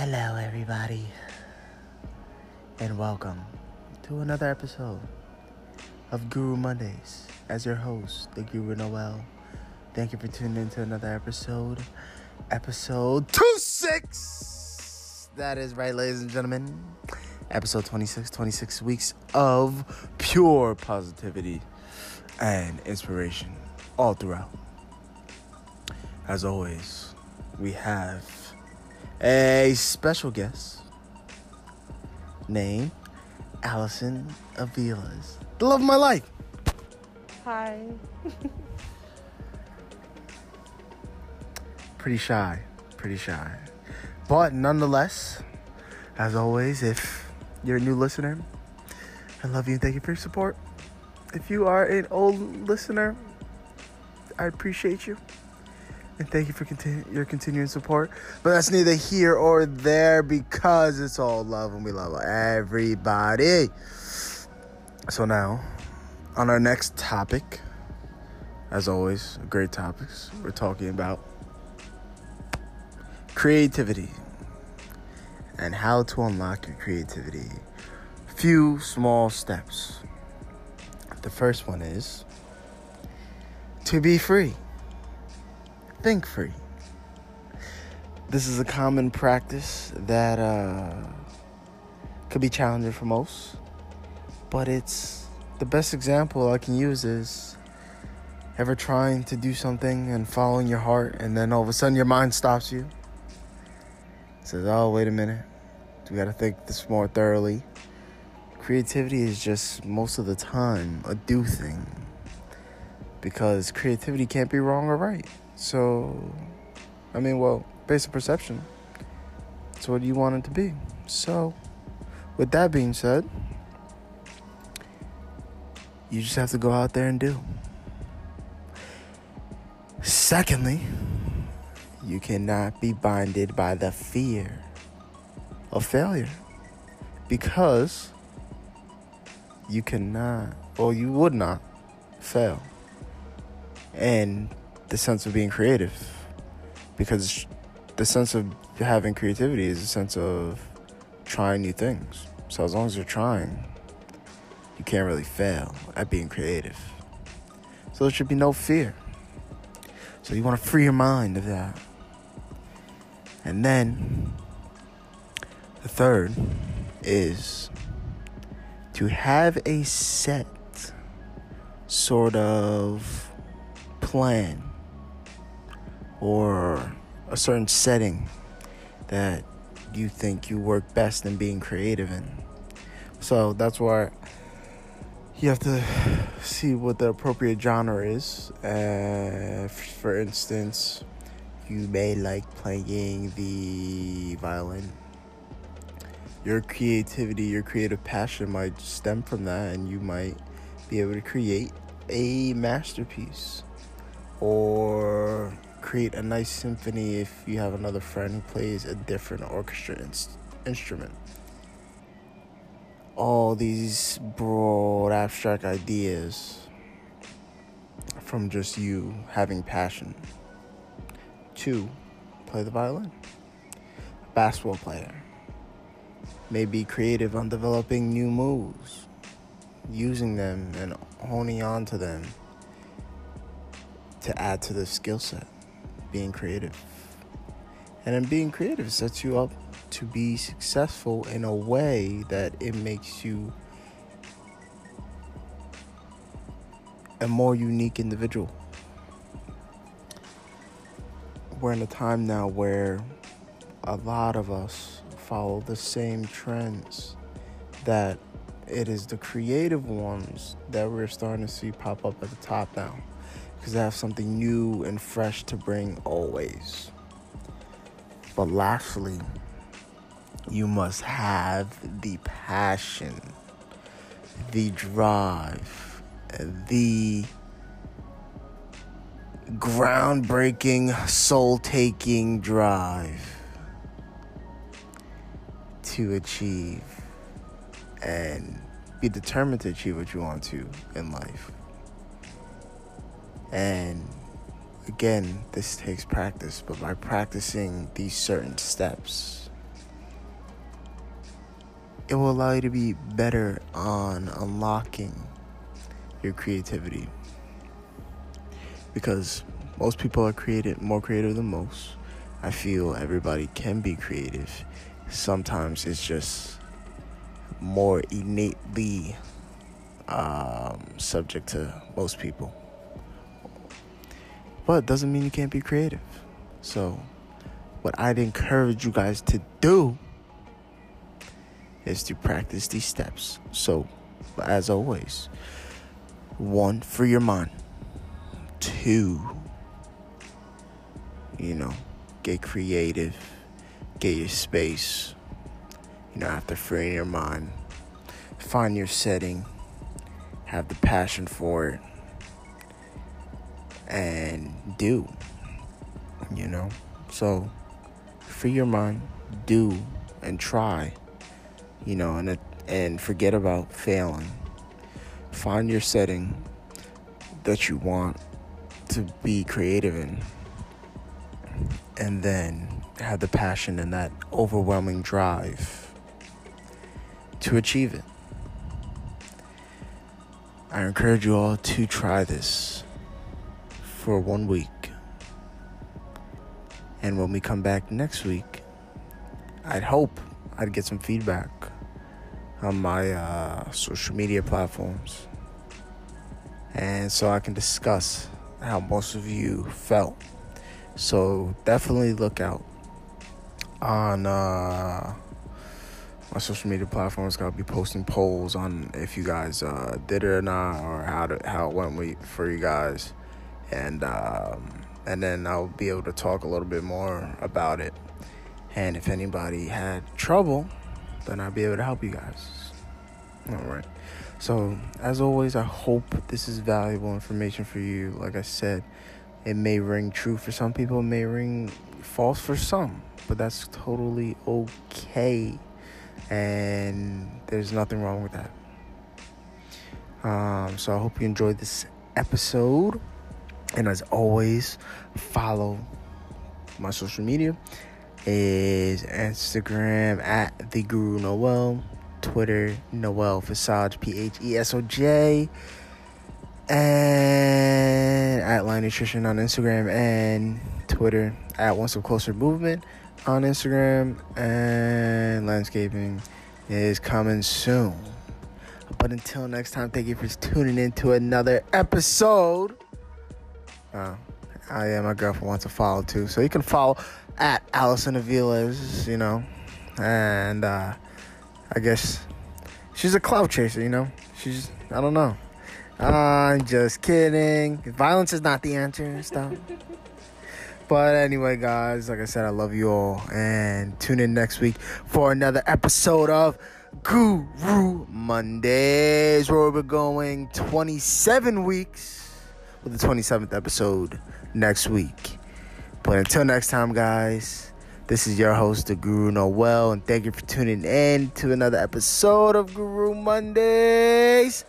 Hello, everybody, and welcome to another episode of Guru Mondays. As your host, the Guru Noel. Thank you for tuning in to another episode, episode two six. That is right, ladies and gentlemen. Episode 26, 26 weeks of pure positivity and inspiration all throughout. As always, we have a special guest named Allison Aviles. The love of my life. Hi. Pretty shy. Pretty shy. But nonetheless, as always, if you're a new listener, I love you and thank you for your support. If you are an old listener, I appreciate you. And thank you for continu- your continuing support. But that's neither here or there because it's all love and we love everybody. So now, on our next topic, as always, great topics, we're talking about creativity and how to unlock your creativity. Few small steps. The first one is to be free. Think free. This is a common practice that uh, could be challenging for most, but it's the best example I can use is ever trying to do something and following your heart, and then all of a sudden your mind stops you. Says, "Oh, wait a minute, we got to think this more thoroughly." Creativity is just most of the time a do thing because creativity can't be wrong or right. So, I mean, well, based on perception, it's what you want it to be. So, with that being said, you just have to go out there and do. Secondly, you cannot be binded by the fear of failure because you cannot, or you would not fail. And the sense of being creative because the sense of having creativity is a sense of trying new things. So as long as you're trying, you can't really fail at being creative. So there should be no fear. So you want to free your mind of that. And then the third is to have a set sort of plan or a certain setting that you think you work best in being creative in. So that's why you have to see what the appropriate genre is. Uh, for instance, you may like playing the violin. Your creativity, your creative passion might stem from that, and you might be able to create a masterpiece or create a nice symphony if you have another friend who plays a different orchestra in- instrument. All these broad, abstract ideas from just you having passion. Two, play the violin. A basketball player may be creative on developing new moves, using them and honing on to them to add to the skill set, being creative. And then being creative sets you up to be successful in a way that it makes you a more unique individual. We're in a time now where a lot of us follow the same trends that it is the creative ones that we're starting to see pop up at the top now because I have something new and fresh to bring always. But lastly, you must have the passion, the drive, the groundbreaking, soul taking drive to achieve and be determined to achieve what you want to in life. And again, this takes practice, but by practicing these certain steps, it will allow you to be better on unlocking your creativity. Because most people are creative, more creative than most. I feel everybody can be creative. Sometimes it's just more innately um, subject to most people. But doesn't mean you can't be creative. So, what I'd encourage you guys to do is to practice these steps. So, as always, one, free your mind. Two, you know, get creative, get your space. You know, after freeing your mind, find your setting, have the passion for it, and do. You know, so free your mind, do, and try. You know, and and forget about failing. Find your setting that you want to be creative in and then have the passion and that overwhelming drive to achieve it. I encourage you all to try this for one week. And when we come back next week, I'd hope I'd get some feedback on my uh, social media platforms. And so I can discuss how most of you felt so definitely look out on uh, my social media platforms. I'll be posting polls on if you guys uh, did it or not, or how to, how it went for you guys, and um, and then I'll be able to talk a little bit more about it. And if anybody had trouble, then I'll be able to help you guys. All right. So as always, I hope this is valuable information for you. Like I said it may ring true for some people, it may ring false for some, but that's totally okay. And there's nothing wrong with that. Um, so I hope you enjoyed this episode. And as always, follow my social media is Instagram at the Guru Noel, Twitter Noel Phesoj P H E S O J and at Line Nutrition on Instagram and Twitter at Once Step Closer Movement on Instagram and landscaping is coming soon. But until next time, thank you for tuning in to another episode. Uh, I am my girlfriend wants to follow too, so you can follow at Allison Aviles, you know, and uh, I guess she's a cloud chaser, you know. She's I don't know. I'm just kidding. Violence is not the answer. Stop. But anyway, guys, like I said, I love you all. And tune in next week for another episode of Guru Mondays, where we're going 27 weeks with the 27th episode next week. But until next time, guys, this is your host, the Guru Noel, and thank you for tuning in to another episode of Guru Mondays.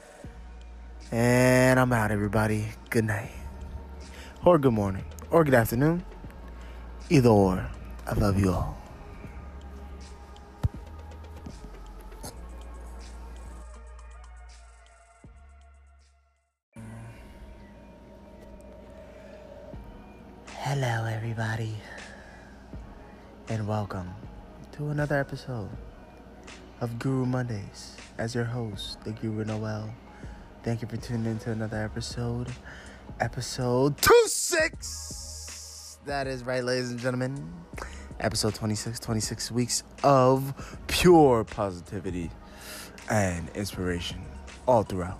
And I'm out, everybody. Good night. Or good morning. Or good afternoon. Either or. I love you all. Hello, everybody. And welcome to another episode of Guru Mondays. As your host, the Guru Noel. Thank you for tuning in to another episode. Episode 26. That is right, ladies and gentlemen. Episode 26, 26 weeks of pure positivity and inspiration all throughout.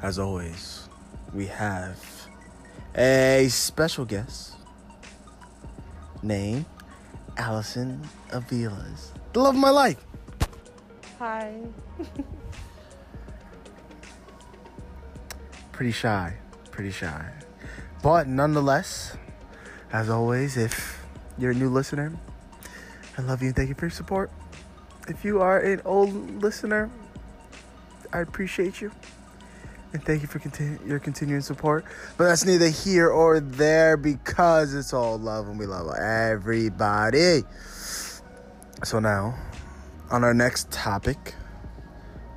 As always, we have a special guest named Allison Aviles, The love of my life. Hi. pretty shy, pretty shy. But nonetheless, as always, if you're a new listener, I love you and thank you for your support. If you are an old listener, I appreciate you. And thank you for continu- your continuing support. But that's neither here or there because it's all love and we love everybody. So now, on our next topic,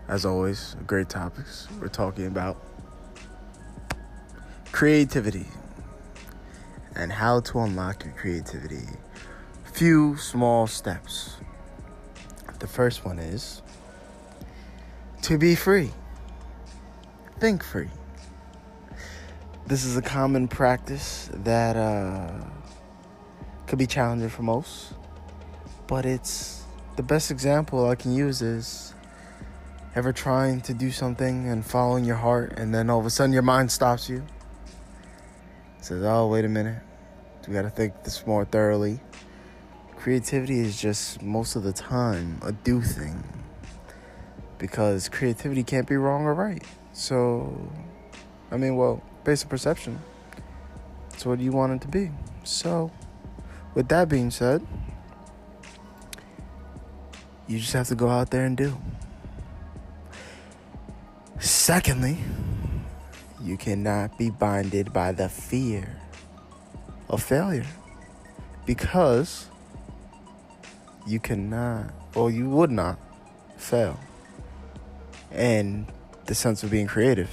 as always, great topics, we're talking about creativity and how to unlock your creativity. Few small steps. The first one is to be free. Think free. This is a common practice that uh, could be challenging for most, but it's the best example I can use is ever trying to do something and following your heart, and then all of a sudden your mind stops you. Says, "Oh, wait a minute, we got to think this more thoroughly." Creativity is just most of the time a do thing because creativity can't be wrong or right. So, I mean, well, based on perception, it's what you want it to be. So, with that being said, you just have to go out there and do. Secondly, you cannot be binded by the fear of failure because you cannot, or you would not, fail. And the sense of being creative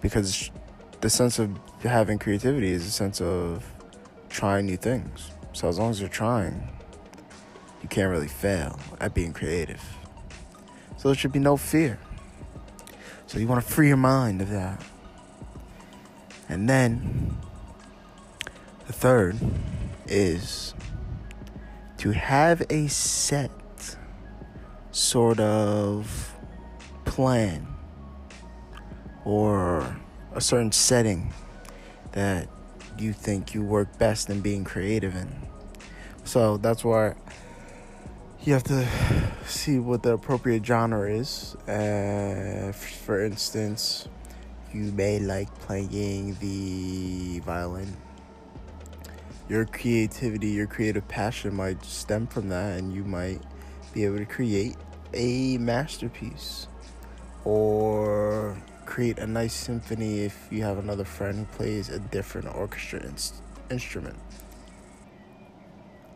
because the sense of having creativity is a sense of trying new things. So as long as you're trying, you can't really fail at being creative. So there should be no fear. So you want to free your mind of that. And then the third is to have a set sort of plan or a certain setting that you think you work best in being creative in. So that's why you have to see what the appropriate genre is. Uh, for instance, you may like playing the violin. Your creativity, your creative passion might stem from that, and you might be able to create a masterpiece or create a nice symphony if you have another friend who plays a different orchestra in- instrument.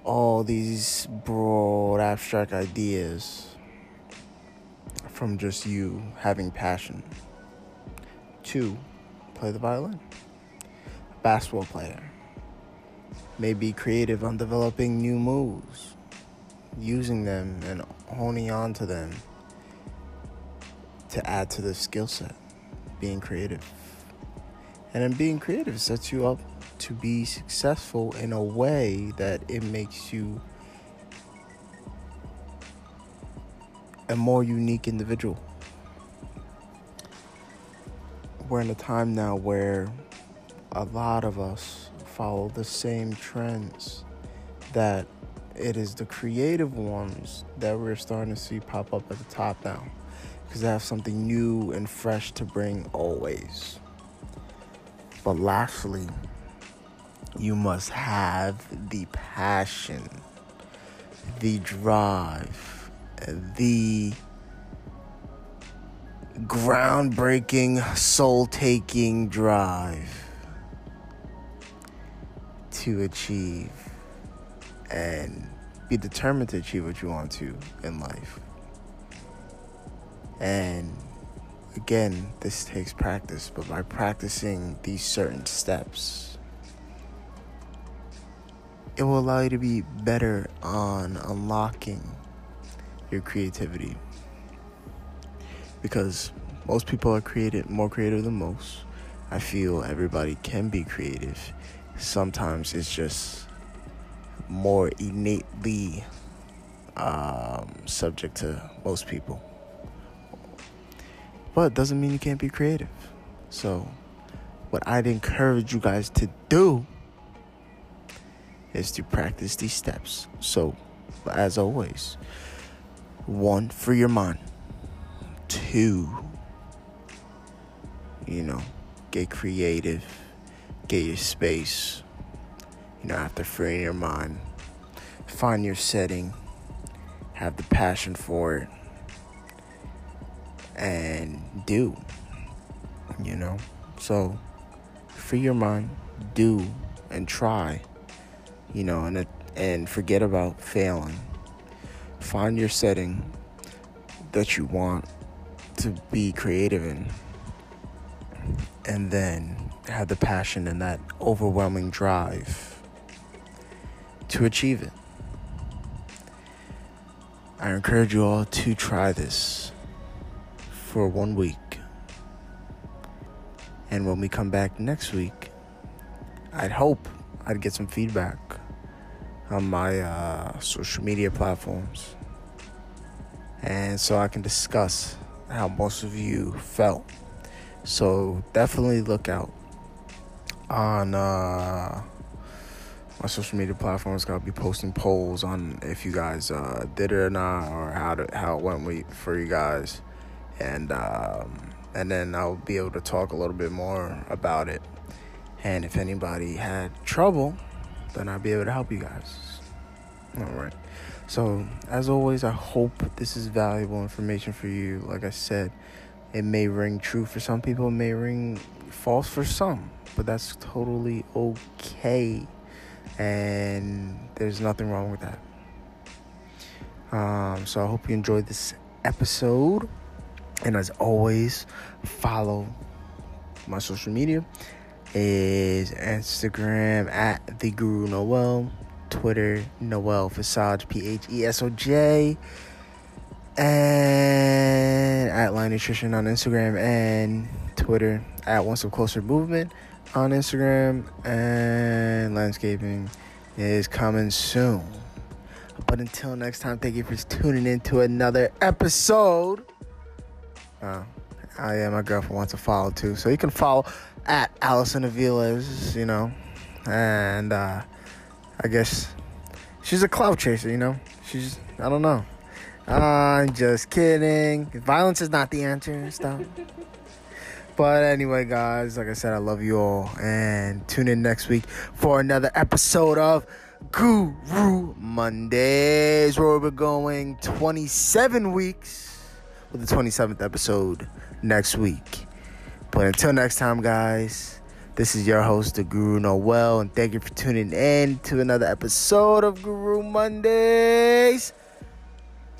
All these broad, abstract ideas from just you having passion. Two, play the violin. Basketball player may be creative on developing new moves, using them and honing on to them to add to the skill set being creative. And then being creative sets you up to be successful in a way that it makes you a more unique individual. We're in a time now where a lot of us follow the same trends that it is the creative ones that we're starting to see pop up at the top now because I have something new and fresh to bring always. But lastly, you must have the passion, the drive, the groundbreaking, soul taking drive to achieve and be determined to achieve what you want to in life. And again, this takes practice, but by practicing these certain steps, it will allow you to be better on unlocking your creativity. Because most people are creative, more creative than most. I feel everybody can be creative. Sometimes it's just more innately um, subject to most people. But doesn't mean you can't be creative. So, what I'd encourage you guys to do is to practice these steps. So, as always, one, free your mind. Two, you know, get creative, get your space. You know, after freeing your mind, find your setting, have the passion for it, and do. You know? So, free your mind, do, and try. You know, and, and forget about failing. find your setting that you want to be creative in, and then have the passion and that overwhelming drive to achieve it. I encourage you all to try this for one week. And when we come back next week, I'd hope I'd get some feedback on my uh, social media platforms. And so I can discuss how most of you felt. So definitely look out on uh, my social media platforms. I'll be posting polls on if you guys uh, did it or not, or how to, how it went for you guys, and um, and then I'll be able to talk a little bit more about it. And if anybody had trouble, then I'll be able to help you guys. All right. So, as always, I hope this is valuable information for you. Like I said, it may ring true for some people, it may ring false for some, but that's totally okay. And there's nothing wrong with that. Um, so, I hope you enjoyed this episode. And as always, follow my social media is Instagram at the Guru Noel Twitter, Noel Phesoj, P H E S O J, and at Line Nutrition on Instagram and Twitter, at Once Step Closer Movement on Instagram, and landscaping is coming soon. But until next time, thank you for tuning in to another episode. Uh, I am my girlfriend wants to follow too, so you can follow at Allison Aviles, you know, and uh, I guess she's a cloud chaser, you know. She's I don't know. I'm just kidding. Violence is not the answer. Stop. but anyway, guys, like I said, I love you all, and tune in next week for another episode of Guru Mondays, where we're going 27 weeks with the 27th episode next week. But until next time, guys. This is your host, the Guru Noel, and thank you for tuning in to another episode of Guru Mondays.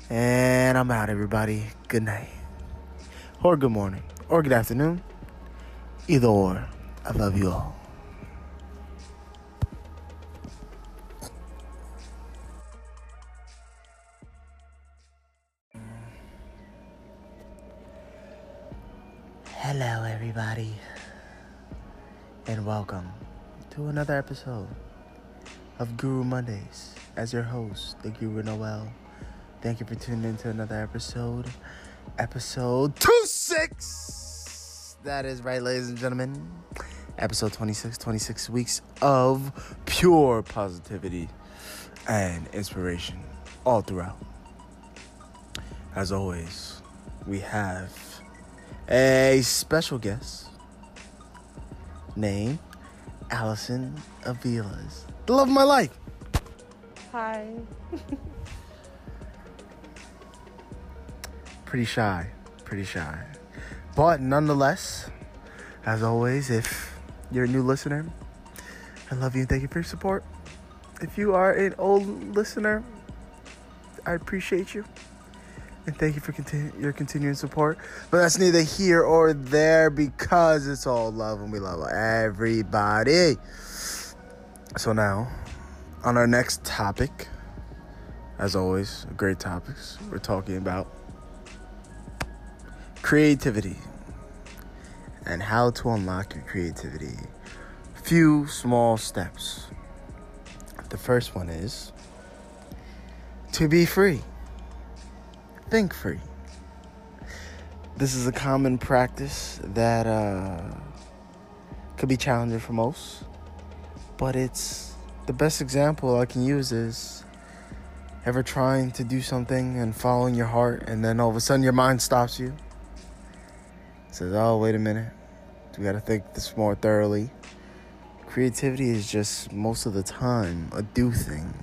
And I'm out, everybody. Good night, or good morning, or good afternoon. Either or. I love you all. Hello, everybody and welcome to another episode of Guru Mondays. As your host, the Guru Noel. Thank you for tuning in to another episode. Episode 26! That is right, ladies and gentlemen. Episode 26, 26 weeks of pure positivity and inspiration all throughout. As always, we have a special guest name Allison Aviles, The love of my life. Hi. pretty shy. Pretty shy. But nonetheless, as always, if you're a new listener, I love you and thank you for your support. If you are an old listener, I appreciate you and thank you for continu- your continuing support. But that's neither here or there because it's all love and we love everybody. So now, on our next topic, as always, great topics. We're talking about creativity and how to unlock your creativity. Few small steps. The first one is to be free think free. This is a common practice that uh, could be challenging for most, but it's the best example I can use is ever trying to do something and following your heart, and then all of a sudden your mind stops you. says, "Oh, wait a minute, we got to think this more thoroughly." Creativity is just most of the time a do thing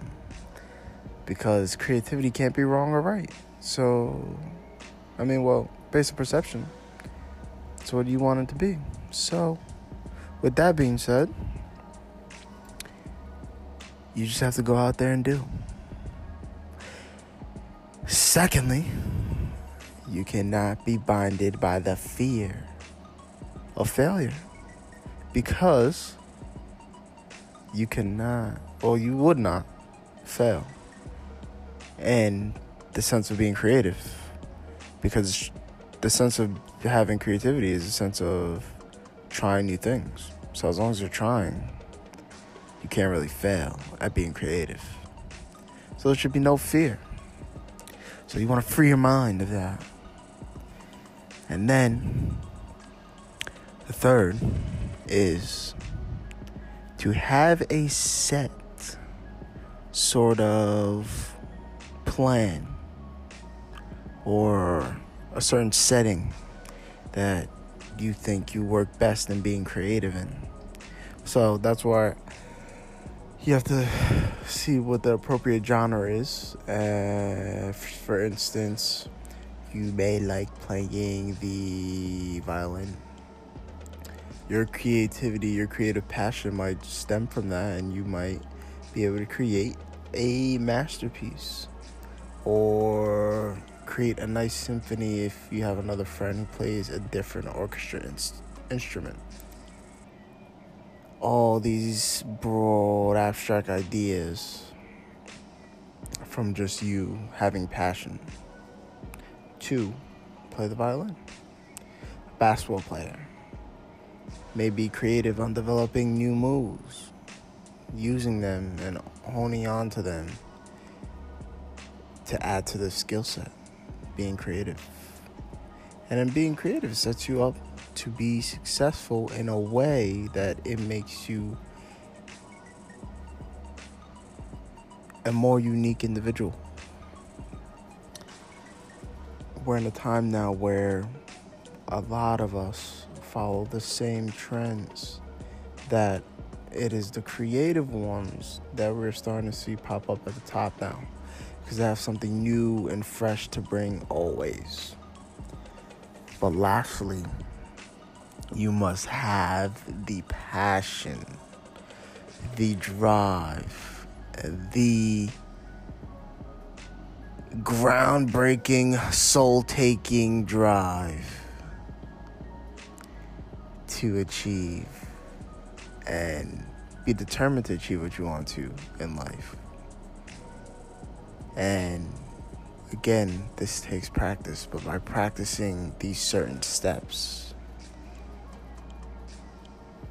because creativity can't be wrong or right. So, I mean, well, based on perception, it's what you want it to be. So, with that being said, you just have to go out there and do. Secondly, you cannot be binded by the fear of failure because you cannot, or you would not fail. And the sense of being creative because the sense of having creativity is a sense of trying new things. So as long as you're trying, you can't really fail at being creative. So there should be no fear. So you want to free your mind of that. And then the third is to have a set sort of plan or a certain setting that you think you work best in being creative in. So that's why you have to see what the appropriate genre is. Uh, for instance, you may like playing the violin. Your creativity, your creative passion might stem from that, and you might be able to create a masterpiece or create a nice symphony if you have another friend who plays a different orchestra in- instrument. All these broad abstract ideas from just you having passion. Two, play the violin. Basketball player may be creative on developing new moves, using them and honing on to them to add to the skill set being creative. And then being creative sets you up to be successful in a way that it makes you a more unique individual. We're in a time now where a lot of us follow the same trends that it is the creative ones that we're starting to see pop up at the top now because I have something new and fresh to bring always. But lastly, you must have the passion, the drive, the groundbreaking, soul taking drive to achieve and be determined to achieve what you want to in life. And again, this takes practice, but by practicing these certain steps,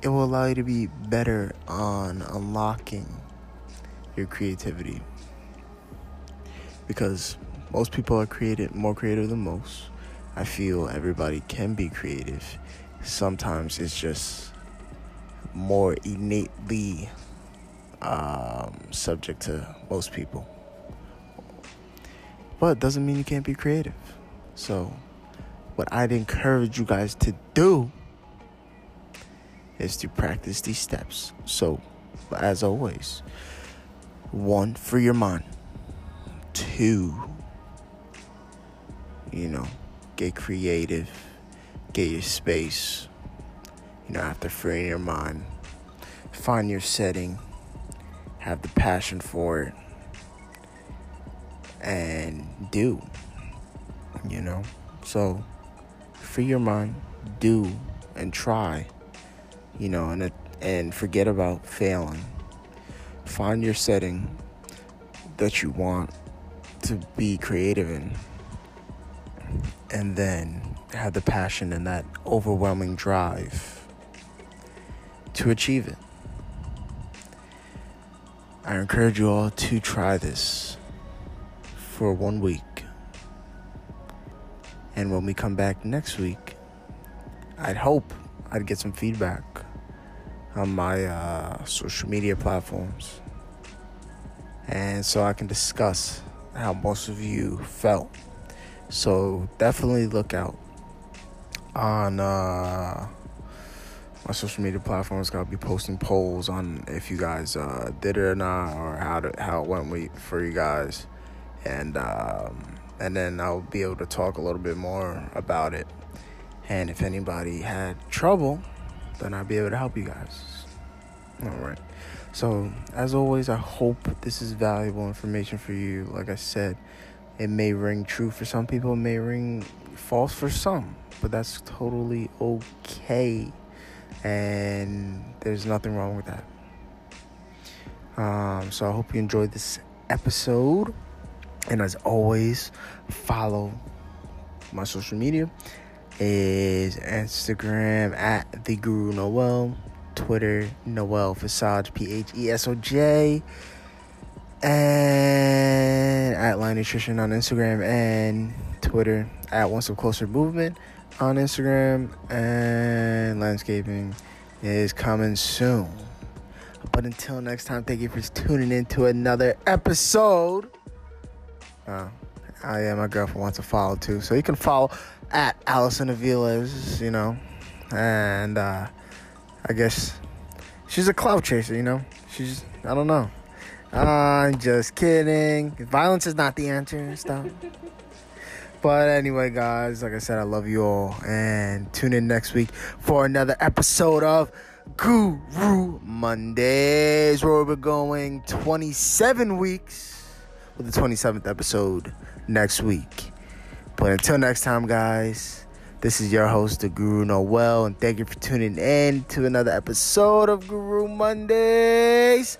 it will allow you to be better on unlocking your creativity. Because most people are creative, more creative than most. I feel everybody can be creative. Sometimes it's just more innately um, subject to most people. But doesn't mean you can't be creative. So, what I'd encourage you guys to do is to practice these steps. So, as always, one, free your mind. Two, you know, get creative, get your space. You know, after freeing your mind, find your setting, have the passion for it and do. You know? So free your mind, do and try. You know, and and forget about failing. Find your setting that you want to be creative in. And then have the passion and that overwhelming drive to achieve it. I encourage you all to try this for one week. And when we come back next week, I'd hope I'd get some feedback on my uh, social media platforms. And so I can discuss how most of you felt. So definitely look out on uh, my social media platforms. I'll be posting polls on if you guys uh, did it or not, or how to, how it went for you guys and um, and then I'll be able to talk a little bit more about it. And if anybody had trouble, then I'll be able to help you guys. All right. So as always, I hope this is valuable information for you. Like I said, It may ring true for some people, it may ring false for some, but that's totally okay. And there's nothing wrong with that. Um, so I hope you enjoyed this episode. And as always, follow my social media is Instagram at the Guru Noel, Twitter Noel Phesoj P H E S O J, and at Line Nutrition on Instagram and Twitter at Once Step Closer Movement on Instagram and landscaping is coming soon. But until next time, thank you for tuning in to another episode. Uh, oh yeah, my girlfriend wants to follow too, so you can follow at Allison Aviles, you know, and uh, I guess she's a cloud chaser, you know. She's I don't know. I'm just kidding. Violence is not the answer. Stop. But anyway, guys, like I said, I love you all. And tune in next week for another episode of Guru Mondays, where we're going 27 weeks with the 27th episode next week. But until next time, guys, this is your host, the Guru Noel, and thank you for tuning in to another episode of Guru Mondays.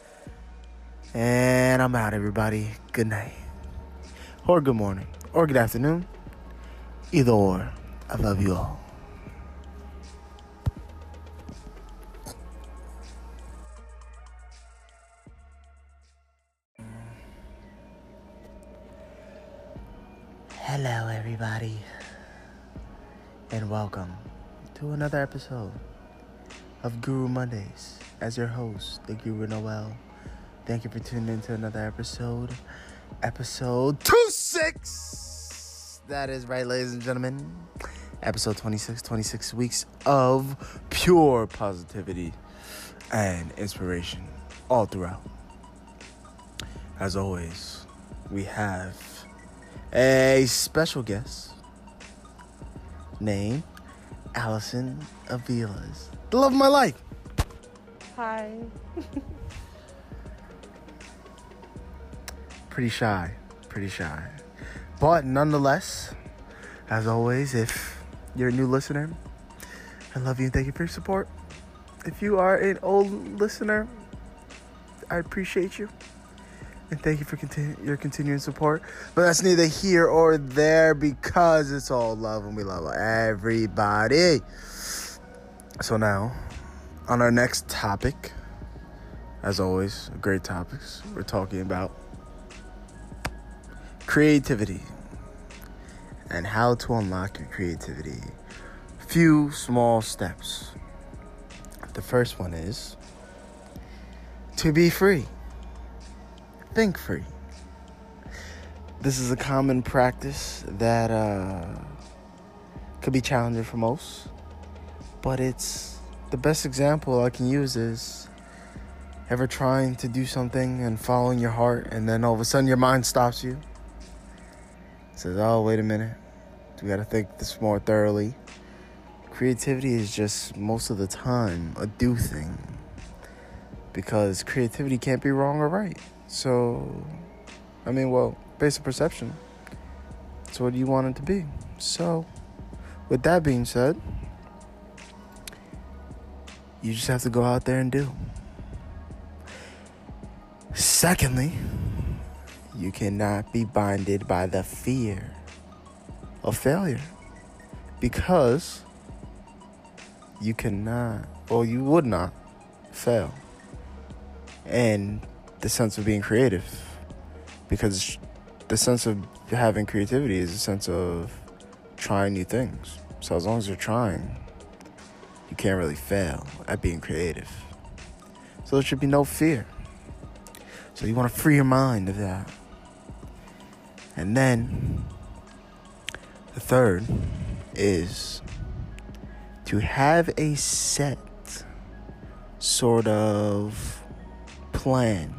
And I'm out, everybody. Good night. Or good morning. Or good afternoon. Either or. I love you all. Hello, everybody, and welcome to another episode of Guru Mondays. As your host, the Guru Noel, thank you for tuning in to another episode, episode 26. That is right, ladies and gentlemen, episode 26, 26 weeks of pure positivity and inspiration all throughout. As always, we have a special guest named Allison Aviles. The love of my life. Hi. Pretty shy. Pretty shy. But nonetheless, as always, if you're a new listener, I love you and thank you for your support. If you are an old listener, I appreciate you. And thank you for continu- your continuing support. But that's neither here or there because it's all love and we love everybody. So now, on our next topic, as always, great topics. We're talking about creativity and how to unlock your creativity. Few small steps. The first one is to be free. Think free. This is a common practice that uh, could be challenging for most, but it's the best example I can use is ever trying to do something and following your heart, and then all of a sudden your mind stops you. says, "Oh, wait a minute, we got to think this more thoroughly." Creativity is just most of the time a do thing because creativity can't be wrong or right. So, I mean, well, based on perception, it's what you want it to be. So, with that being said, you just have to go out there and do. Secondly, you cannot be binded by the fear of failure because you cannot, or you would not fail. And the sense of being creative because the sense of having creativity is a sense of trying new things. So as long as you're trying, you can't really fail at being creative. So there should be no fear. So you want to free your mind of that. And then the third is to have a set sort of plan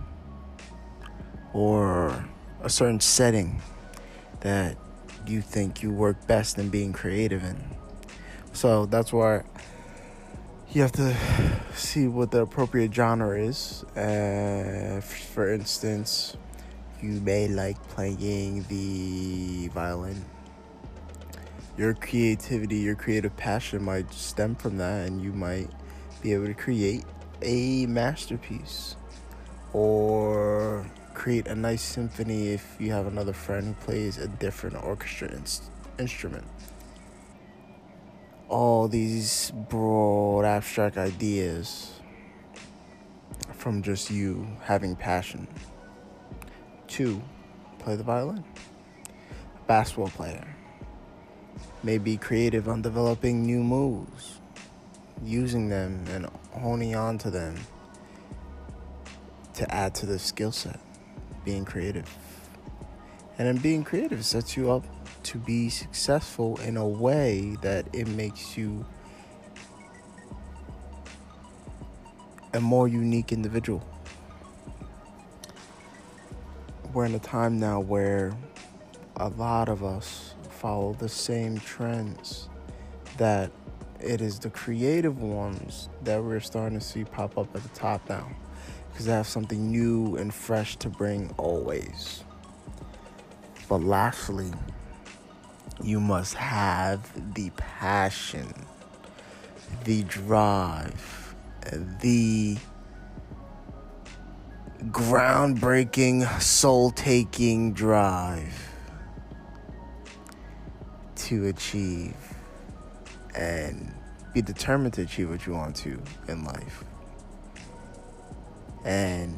or a certain setting that you think you work best in being creative in. So that's why you have to see what the appropriate genre is. Uh, for instance, you may like playing the violin. Your creativity, your creative passion might stem from that, and you might be able to create a masterpiece or create a nice symphony if you have another friend who plays a different orchestra in- instrument. All these broad, abstract ideas from just you having passion. Two, play the violin. Basketball player may be creative on developing new moves, using them and honing on to them to add to the skill set, being creative. And then being creative sets you up to be successful in a way that it makes you a more unique individual. We're in a time now where a lot of us follow the same trends that it is the creative ones that we're starting to see pop up at the top now because I have something new and fresh to bring always. But lastly, you must have the passion, the drive, the groundbreaking, soul taking drive to achieve and be determined to achieve what you want to in life. And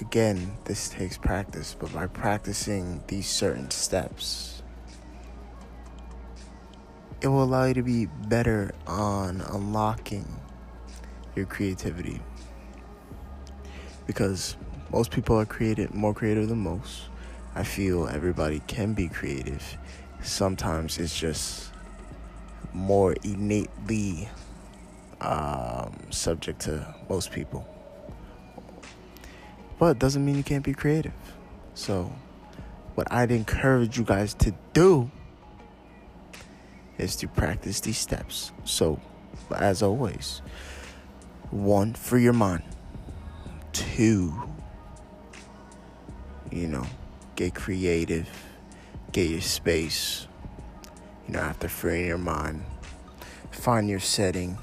again, this takes practice, but by practicing these certain steps, it will allow you to be better on unlocking your creativity. Because most people are creative, more creative than most. I feel everybody can be creative. Sometimes it's just more innately um, subject to most people. But doesn't mean you can't be creative. So, what I'd encourage you guys to do is to practice these steps. So, as always, one, free your mind. Two, you know, get creative, get your space. You know, after freeing your mind, find your setting,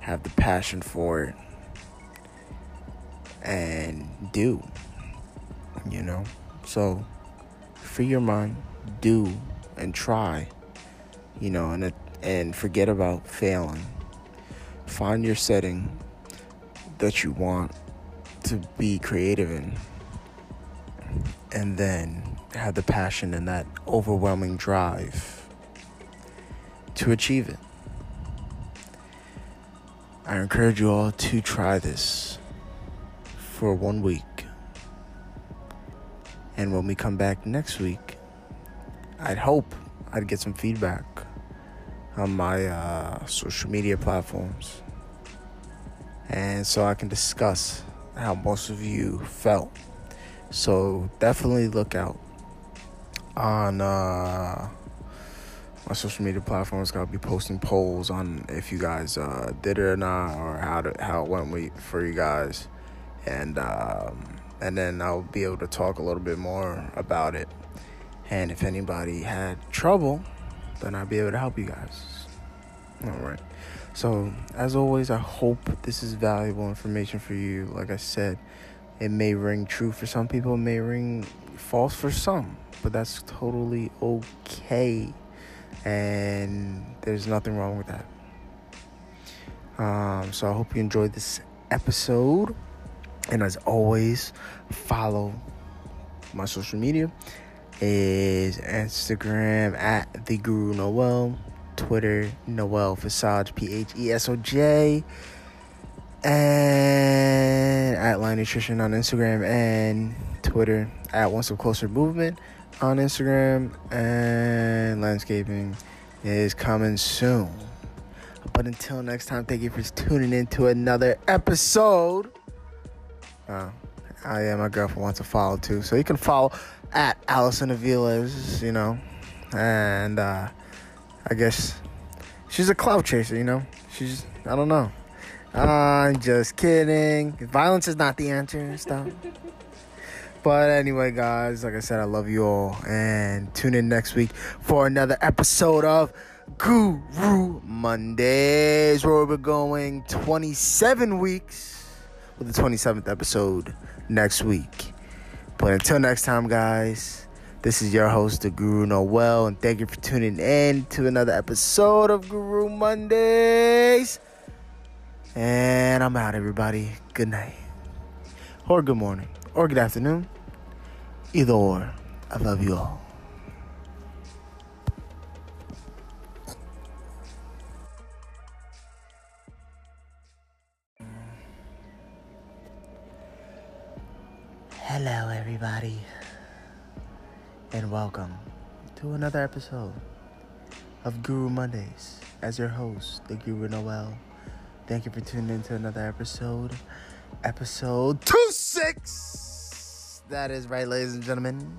have the passion for it, and do. You know, so free your mind, do, and try. You know, and and forget about failing. Find your setting that you want to be creative in, and then have the passion and that overwhelming drive to achieve it. I encourage you all to try this for one week. And when we come back next week, I'd hope I'd get some feedback on my uh, social media platforms. And so I can discuss how most of you felt. So definitely look out on uh, my social media platforms. I'll be posting polls on if you guys uh, did it or not, or how to, how it went for you guys, and um, and then I'll be able to talk a little bit more about it. And if anybody had trouble, then I'll be able to help you guys. All right. So, as always, I hope this is valuable information for you. Like I said, it may ring true for some people, it may ring false for some, but that's totally okay. And there's nothing wrong with that. Um, so, I hope you enjoyed this episode. And as always, follow my social media is Instagram at the Guru Noel, Twitter Noel Phesoj P H E S O J, and at Line Nutrition on Instagram and Twitter at Once Step Closer Movement on Instagram and landscaping is coming soon. But until next time, thank you for tuning in to another episode. Uh, I my girlfriend wants to follow too, so you can follow at Allison Aviles, you know, and uh, I guess she's a cloud chaser, you know. She's I don't know. I'm just kidding. Violence is not the answer. Stop. But anyway, guys, like I said, I love you all. And tune in next week for another episode of Guru Mondays, where we're going 27 weeks with the 27th episode next week. But until next time, guys, this is your host, the Guru Noel, and thank you for tuning in to another episode of Guru Mondays. And I'm out, everybody. Good night. Or good morning. Or good afternoon. Either or. I love you all. Hello, everybody, and welcome to another episode of Guru Mondays. As your host, the Guru Noel, thank you for tuning in to another episode, episode 26. That is right, ladies and gentlemen,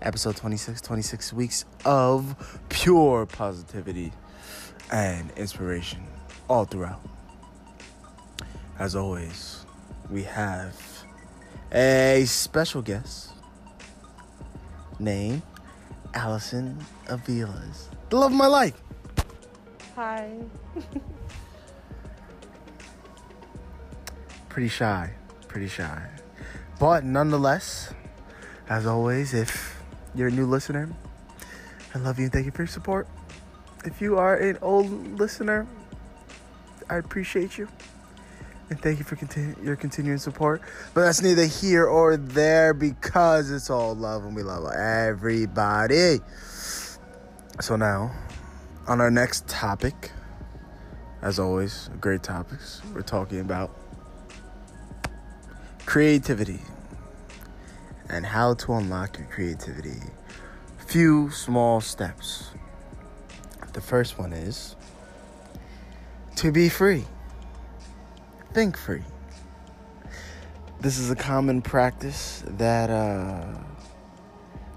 episode 26, 26 weeks of pure positivity and inspiration all throughout. As always, we have a special guest named Allison Aviles. The love of my life. Hi. Pretty shy. Pretty shy. But nonetheless, as always, if you're a new listener, I love you and thank you for your support. If you are an old listener, I appreciate you. And thank you for continu- your continuing support. But that's neither here or there because it's all love and we love everybody. So now, on our next topic, as always, great topics. We're talking about creativity and how to unlock your creativity. Few small steps. The first one is to be free think free. This is a common practice that uh,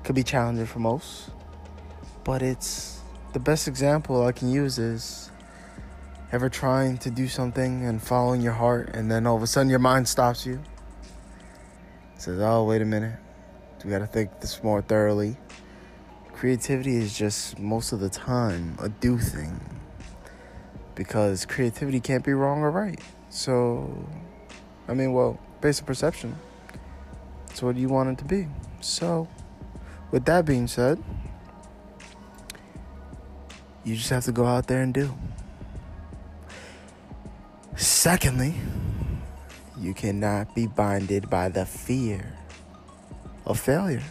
could be challenging for most, but it's the best example I can use is ever trying to do something and following your heart, and then all of a sudden your mind stops you. It says, "Oh, wait a minute, we got to think this more thoroughly." Creativity is just most of the time a do thing because creativity can't be wrong or right. So, I mean, well, based on perception, it's what you want it to be. So, with that being said, you just have to go out there and do. Secondly, you cannot be binded by the fear of failure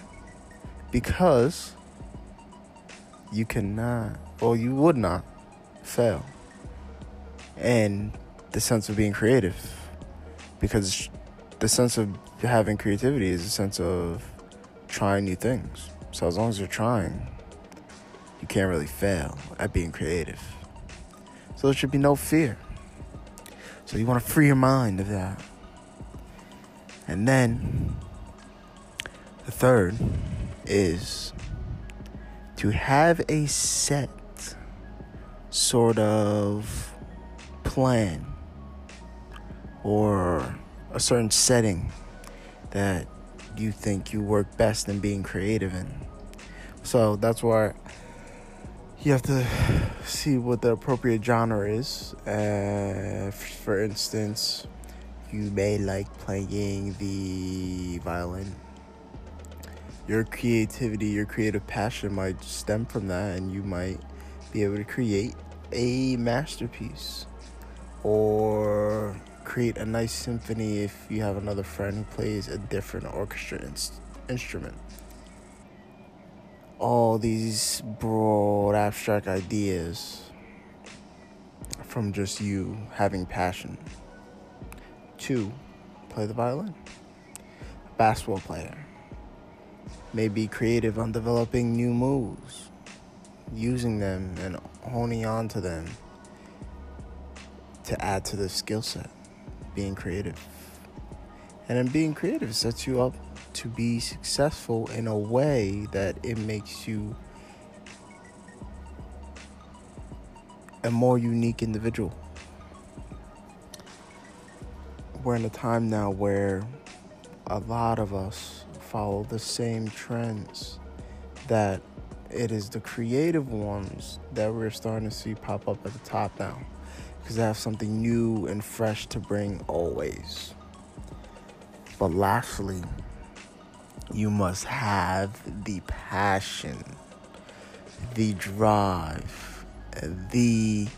because you cannot, or you would not fail. And the sense of being creative because the sense of having creativity is a sense of trying new things. So as long as you're trying, you can't really fail at being creative. So there should be no fear. So you want to free your mind of that. And then the third is to have a set sort of plan or a certain setting that you think you work best in being creative in. So that's why you have to see what the appropriate genre is. Uh, for instance, you may like playing the violin. Your creativity, your creative passion might stem from that, and you might be able to create a masterpiece or create a nice symphony if you have another friend who plays a different orchestra in- instrument. All these broad, abstract ideas from just you having passion. Two, play the violin. A basketball player may be creative on developing new moves, using them and honing on to them to add to the skill set being creative. And then being creative sets you up to be successful in a way that it makes you a more unique individual. We're in a time now where a lot of us follow the same trends that it is the creative ones that we're starting to see pop up at the top now because they have something new and fresh to bring always. But lastly, you must have the passion, the drive, the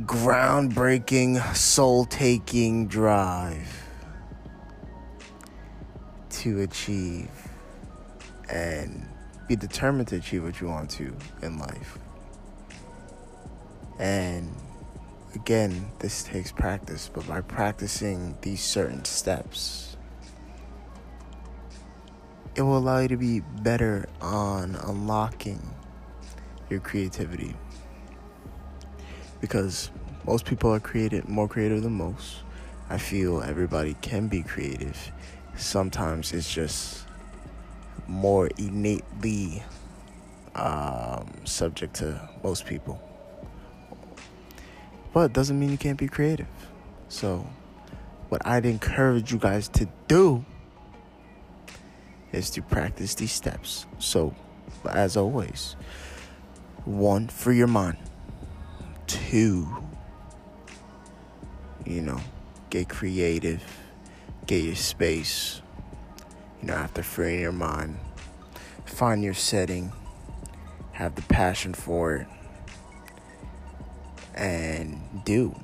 groundbreaking, soul taking drive to achieve and be determined to achieve what you want to in life. And again, this takes practice, but by practicing these certain steps, it will allow you to be better on unlocking your creativity. Because most people are creative, more creative than most. I feel everybody can be creative. Sometimes it's just more innately um, subject to most people. But it doesn't mean you can't be creative. So, what I'd encourage you guys to do is to practice these steps. So, as always, one, free your mind. Two, you know, get creative, get your space. You know, after freeing your mind, find your setting, have the passion for it and do.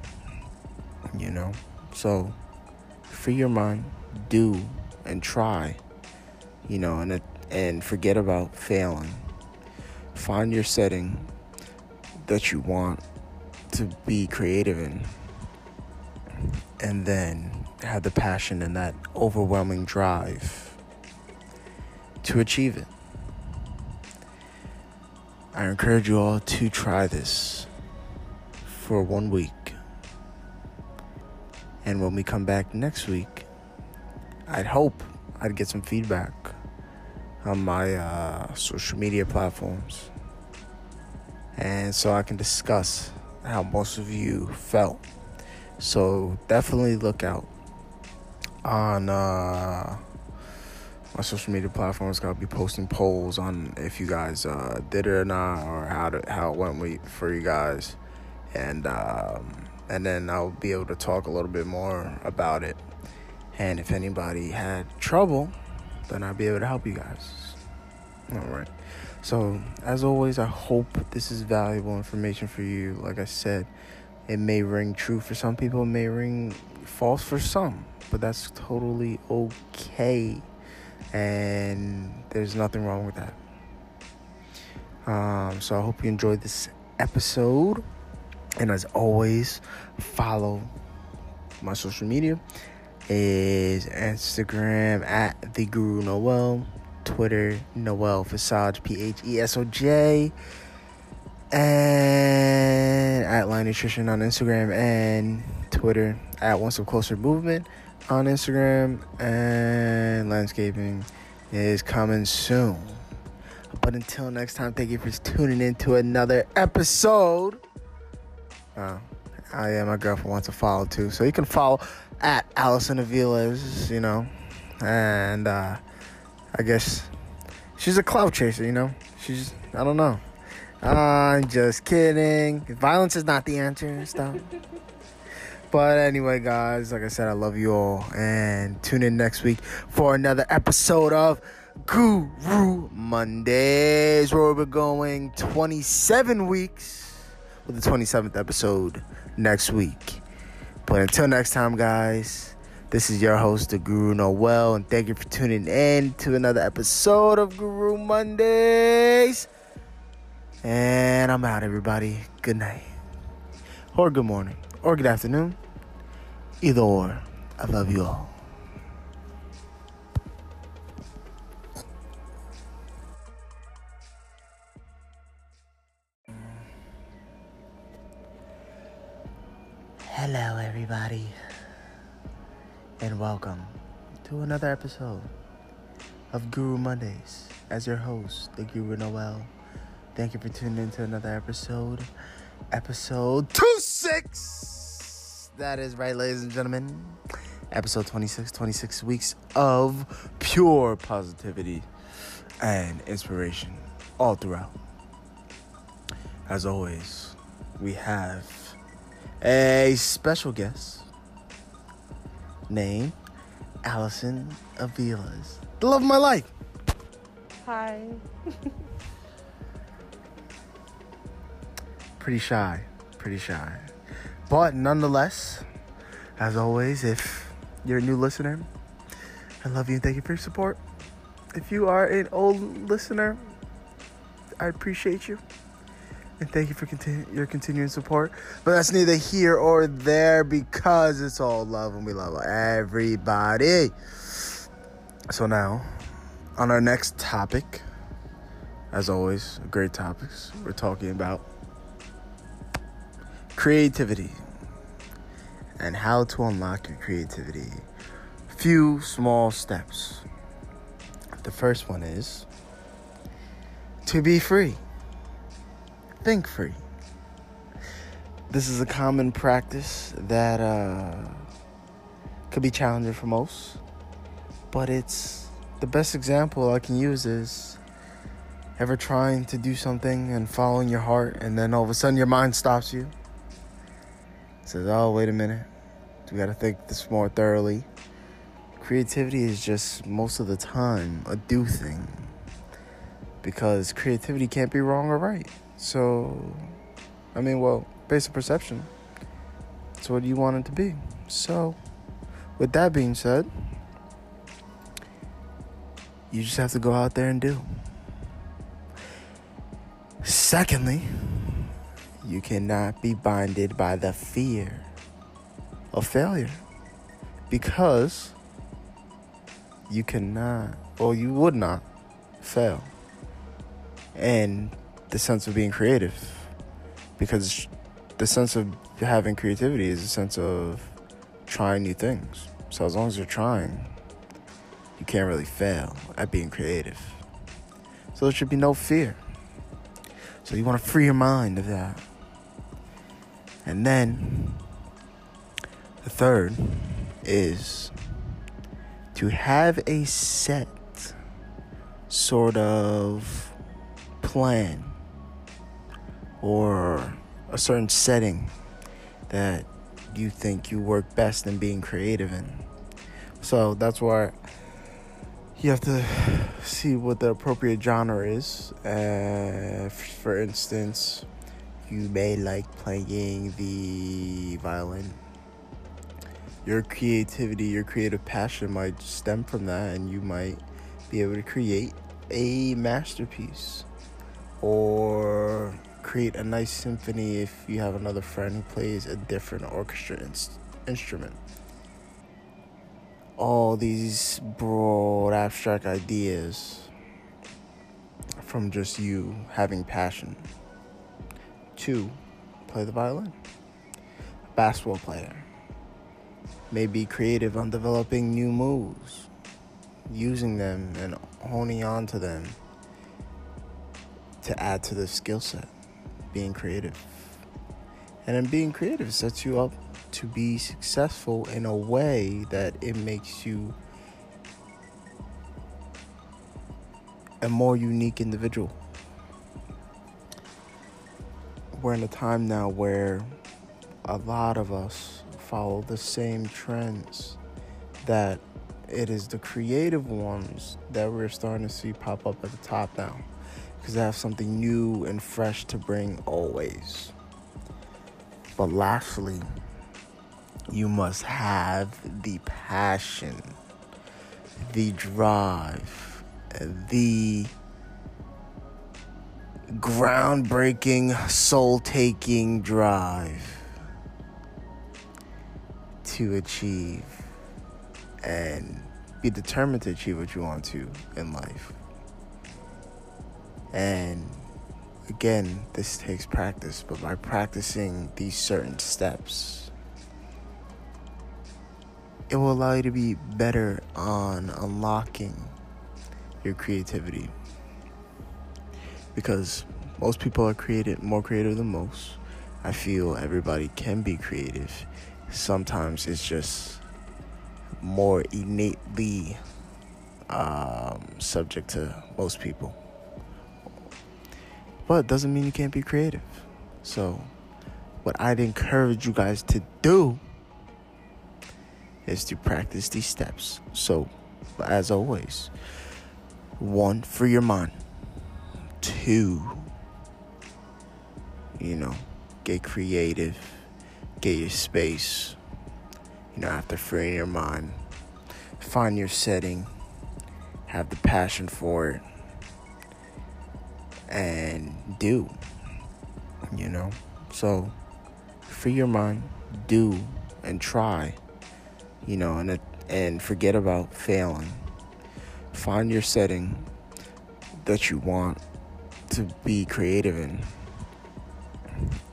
You know? So free your mind, do and try. You know, and and forget about failing. Find your setting that you want to be creative in. And then have the passion and that overwhelming drive to achieve it. I encourage you all to try this for one week. And when we come back next week, I'd hope I'd get some feedback on my uh, social media platforms. And so I can discuss how most of you felt. So definitely look out on uh, my social media platforms. I'll be posting polls on if you guys uh, did it or not, or how to, how it went for you guys and um, and then I'll be able to talk a little bit more about it. And if anybody had trouble, then I'll be able to help you guys. All right. So as always, I hope this is valuable information for you. Like I said, it may ring true for some people, it may ring false for some, but that's totally okay. And there's nothing wrong with that. Um, so I hope you enjoyed this episode. And as always, follow my social media is Instagram at the Guru Noel, Twitter Noel Phesoj P H E S O J, and at Line Nutrition on Instagram and Twitter at Once Step Closer Movement on Instagram and landscaping is coming soon. But until next time, thank you for tuning in to another episode uh, yeah, my girlfriend wants to follow too, so you can follow at Allison Aviles, you know, and uh, I guess she's a cloud chaser, you know. She's I don't know. I'm just kidding. Violence is not the answer stuff. But anyway, guys, like I said, I love you all. And tune in next week for another episode of Guru Mondays, where we're going 27 weeks with the 27th episode next week. But until next time, guys, this is your host, the Guru Noel, and thank you for tuning in to another episode of Guru Mondays. And I'm out, everybody. Good night, or good morning, or good afternoon. Either or. I love you all. Hello, everybody, and welcome to another episode of Guru Mondays. As your host, the Guru Noel, thank you for tuning in to another episode, episode two six. That is right, ladies and gentlemen. episode 26, 26 weeks of pure positivity and inspiration all throughout. As always, we have a special guest named Allison Aviles, the love of my life. Hi. pretty shy, pretty shy. But nonetheless, as always, if you're a new listener, I love you and thank you for your support. If you are an old listener, I appreciate you. And thank you for continu- your continuing support. But that's neither here or there because it's all love and we love everybody. So now, on our next topic, as always, great topics. We're talking about creativity and how to unlock your creativity. Few small steps. The first one is to be free. Think free. This is a common practice that uh, could be challenging for most, but it's the best example I can use is ever trying to do something and following your heart, and then all of a sudden your mind stops you says, oh, wait a minute. We got to think this more thoroughly. Creativity is just most of the time a do thing because creativity can't be wrong or right. So, I mean, well, based on perception, it's what you want it to be. So, with that being said, you just have to go out there and do. Secondly, you cannot be binded by the fear of failure because you cannot, or you would not fail. And the sense of being creative, because the sense of having creativity is a sense of trying new things. So as long as you're trying, you can't really fail at being creative. So there should be no fear. So you want to free your mind of that. And then the third is to have a set sort of plan or a certain setting that you think you work best in being creative in. So that's why you have to see what the appropriate genre is. Uh, for instance, you may like playing the violin. Your creativity, your creative passion might stem from that, and you might be able to create a masterpiece or create a nice symphony if you have another friend who plays a different orchestra instrument. All these broad, abstract ideas from just you having passion. Two, play the violin. Basketball player may be creative on developing new moves, using them and honing on to them to add to the skill set, being creative. And then being creative sets you up to be successful in a way that it makes you a more unique individual we're in a time now where a lot of us follow the same trends that it is the creative ones that we're starting to see pop up at the top now because they have something new and fresh to bring always. But lastly, you must have the passion, the drive, the groundbreaking, soul taking drive to achieve and be determined to achieve what you want to in life. And again, this takes practice, but by practicing these certain steps, it will allow you to be better on unlocking your creativity because most people are creative, more creative than most. I feel everybody can be creative. Sometimes it's just more innately um, subject to most people. But doesn't mean you can't be creative. So, what I'd encourage you guys to do is to practice these steps. So, as always, one, free your mind. Two, you know, get creative, get your space. You know, after freeing your mind, find your setting, have the passion for it, and do. You know, so free your mind, do, and try. You know, and and forget about failing. Find your setting that you want to be creative in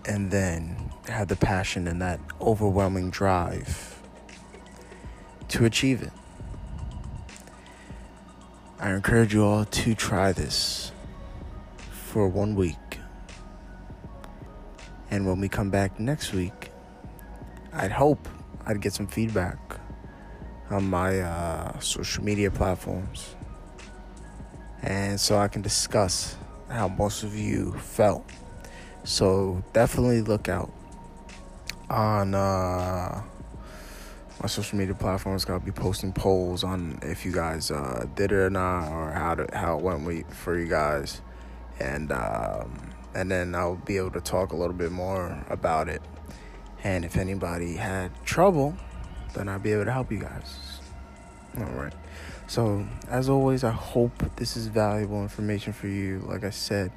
and then have the passion and that overwhelming drive to achieve it. I encourage you all to try this for one week. And when we come back next week, I'd hope I'd get some feedback on my uh, social media platforms. And so I can discuss how most of you felt so definitely look out on uh, my social media platforms. I'll be posting polls on if you guys uh, did it or not, or how to, how it went for you guys, and um, and then I'll be able to talk a little bit more about it. And if anybody had trouble, then I'll be able to help you guys. All right. So as always, I hope this is valuable information for you. Like I said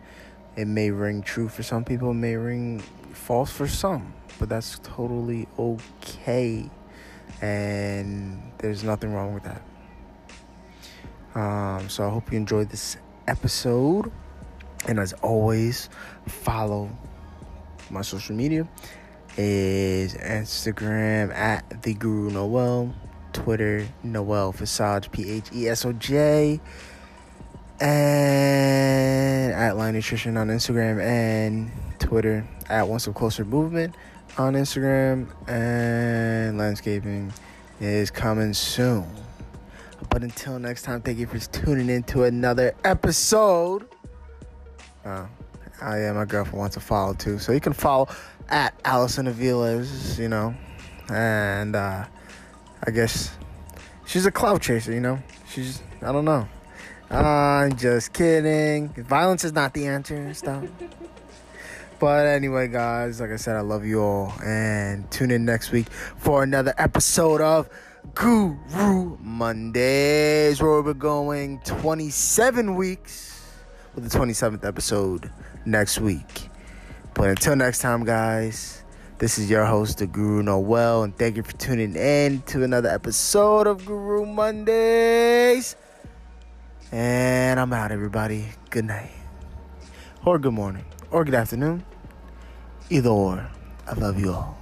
it may ring true for some people, it may ring false for some, but that's totally okay. And there's nothing wrong with that. Um, so I hope you enjoyed this episode. And as always, follow my social media is Instagram at the Guru Noel, Twitter Noel Phesoj P H E S O J and at Line Nutrition on Instagram and Twitter at Once Step Closer Movement on Instagram and landscaping is coming soon. But until next time, thank you for tuning in to another episode. Uh, am my girlfriend wants to follow too, so you can follow at Allison Aviles, you know, and uh, I guess she's a cloud chaser, you know. She's I don't know. I'm just kidding. Violence is not the answer. Stop. but anyway, guys, like I said, I love you all. And tune in next week for another episode of Guru Mondays, where we're going 27 weeks with the 27th episode next week. But until next time, guys, this is your host, the Guru Noel, and thank you for tuning in to another episode of Guru Mondays. And I'm out, everybody. Good night. Or good morning. Or good afternoon. Either or. I love you all.